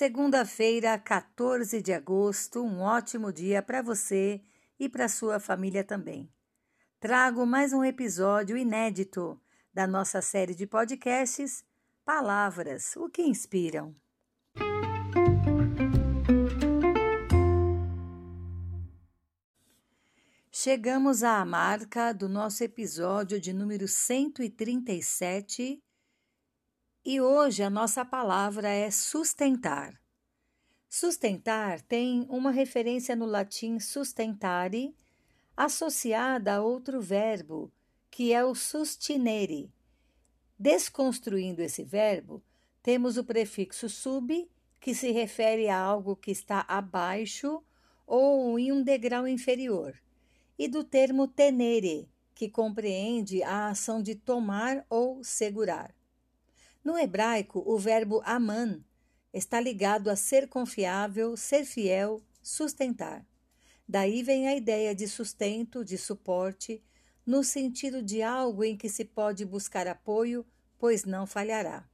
Segunda-feira, 14 de agosto, um ótimo dia para você e para sua família também. Trago mais um episódio inédito da nossa série de podcasts Palavras, o que inspiram. Chegamos à marca do nosso episódio de número 137 e hoje a nossa palavra é sustentar. Sustentar tem uma referência no latim sustentare, associada a outro verbo, que é o sustinere. Desconstruindo esse verbo, temos o prefixo sub, que se refere a algo que está abaixo ou em um degrau inferior, e do termo tenere, que compreende a ação de tomar ou segurar. No hebraico, o verbo aman está ligado a ser confiável, ser fiel, sustentar. Daí vem a ideia de sustento, de suporte, no sentido de algo em que se pode buscar apoio, pois não falhará.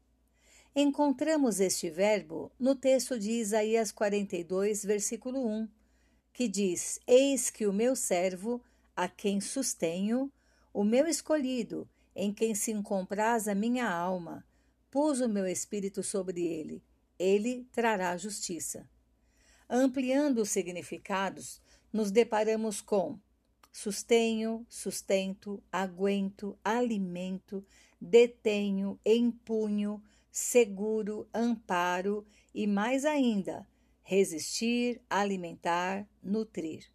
Encontramos este verbo no texto de Isaías 42, versículo 1, que diz: Eis que o meu servo, a quem sustenho, o meu escolhido, em quem se compraz a minha alma, pus o meu espírito sobre ele, ele trará justiça. Ampliando os significados, nos deparamos com sustenho, sustento, aguento, alimento, detenho, empunho, seguro, amparo e mais ainda, resistir, alimentar, nutrir.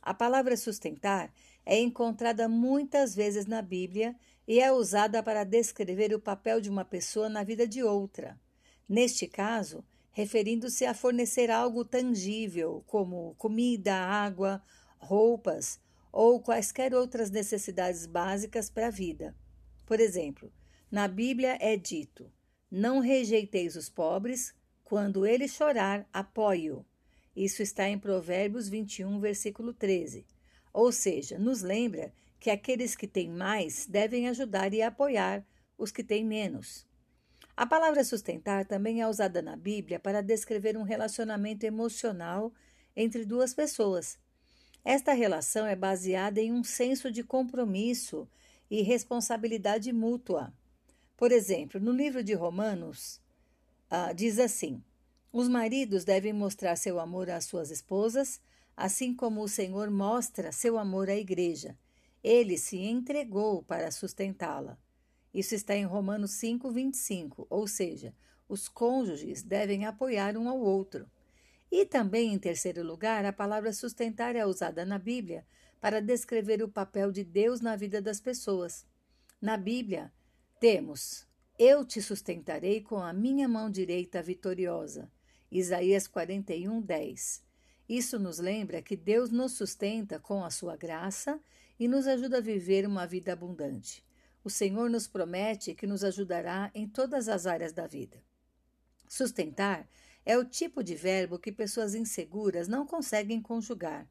A palavra sustentar é encontrada muitas vezes na Bíblia e é usada para descrever o papel de uma pessoa na vida de outra. Neste caso, referindo-se a fornecer algo tangível, como comida, água, roupas ou quaisquer outras necessidades básicas para a vida. Por exemplo, na Bíblia é dito: Não rejeiteis os pobres, quando ele chorar, apoie-o. Isso está em Provérbios 21, versículo 13. Ou seja, nos lembra que aqueles que têm mais devem ajudar e apoiar os que têm menos. A palavra sustentar também é usada na Bíblia para descrever um relacionamento emocional entre duas pessoas. Esta relação é baseada em um senso de compromisso e responsabilidade mútua. Por exemplo, no livro de Romanos, uh, diz assim: Os maridos devem mostrar seu amor às suas esposas, assim como o Senhor mostra seu amor à igreja. Ele se entregou para sustentá-la. Isso está em Romanos 5, 25, ou seja, os cônjuges devem apoiar um ao outro. E também, em terceiro lugar, a palavra sustentar é usada na Bíblia para descrever o papel de Deus na vida das pessoas. Na Bíblia, temos: Eu te sustentarei com a minha mão direita vitoriosa. Isaías 41, 10. Isso nos lembra que Deus nos sustenta com a sua graça e nos ajuda a viver uma vida abundante. O Senhor nos promete que nos ajudará em todas as áreas da vida. Sustentar é o tipo de verbo que pessoas inseguras não conseguem conjugar.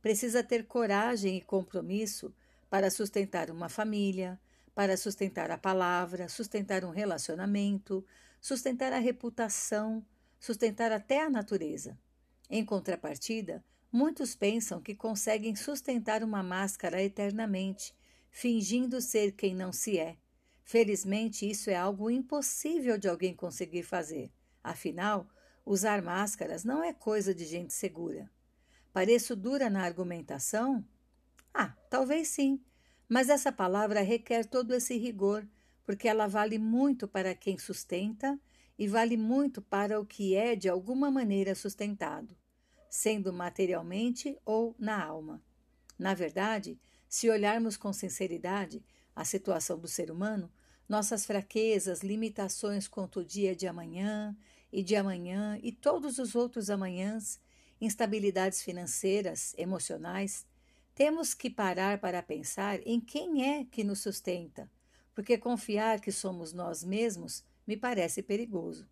Precisa ter coragem e compromisso para sustentar uma família, para sustentar a palavra, sustentar um relacionamento, sustentar a reputação, sustentar até a natureza. Em contrapartida, muitos pensam que conseguem sustentar uma máscara eternamente, fingindo ser quem não se é. Felizmente, isso é algo impossível de alguém conseguir fazer. Afinal, usar máscaras não é coisa de gente segura. Pareço dura na argumentação? Ah, talvez sim, mas essa palavra requer todo esse rigor, porque ela vale muito para quem sustenta e vale muito para o que é de alguma maneira sustentado, sendo materialmente ou na alma. Na verdade, se olharmos com sinceridade a situação do ser humano, nossas fraquezas, limitações quanto o dia de amanhã e de amanhã e todos os outros amanhãs, instabilidades financeiras, emocionais, temos que parar para pensar em quem é que nos sustenta, porque confiar que somos nós mesmos me parece perigoso.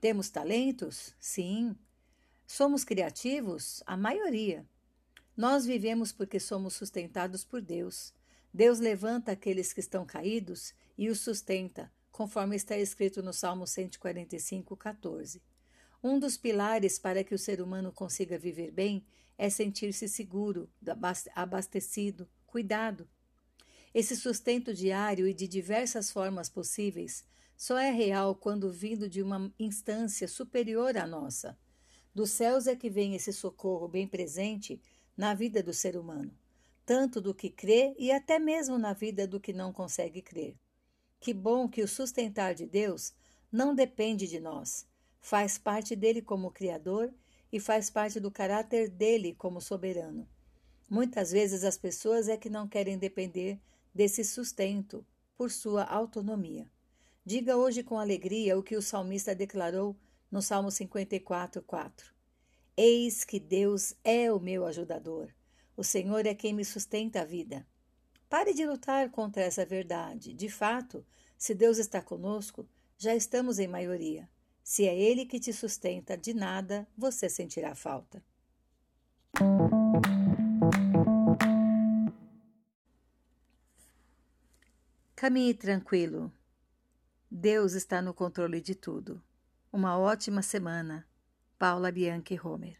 Temos talentos? Sim. Somos criativos? A maioria. Nós vivemos porque somos sustentados por Deus. Deus levanta aqueles que estão caídos e os sustenta, conforme está escrito no Salmo 145, 14. Um dos pilares para que o ser humano consiga viver bem é sentir-se seguro, abastecido, cuidado. Esse sustento diário e de diversas formas possíveis só é real quando vindo de uma instância superior à nossa. Dos céus é que vem esse socorro bem presente na vida do ser humano, tanto do que crê e até mesmo na vida do que não consegue crer. Que bom que o sustentar de Deus não depende de nós, faz parte dele como Criador e faz parte do caráter dele como soberano. Muitas vezes as pessoas é que não querem depender desse sustento por sua autonomia. Diga hoje com alegria o que o salmista declarou no Salmo 54, 4. Eis que Deus é o meu ajudador. O Senhor é quem me sustenta a vida. Pare de lutar contra essa verdade. De fato, se Deus está conosco, já estamos em maioria. Se é Ele que te sustenta, de nada você sentirá falta. Caminhe tranquilo. Deus está no controle de tudo. Uma ótima semana. Paula Bianchi Homer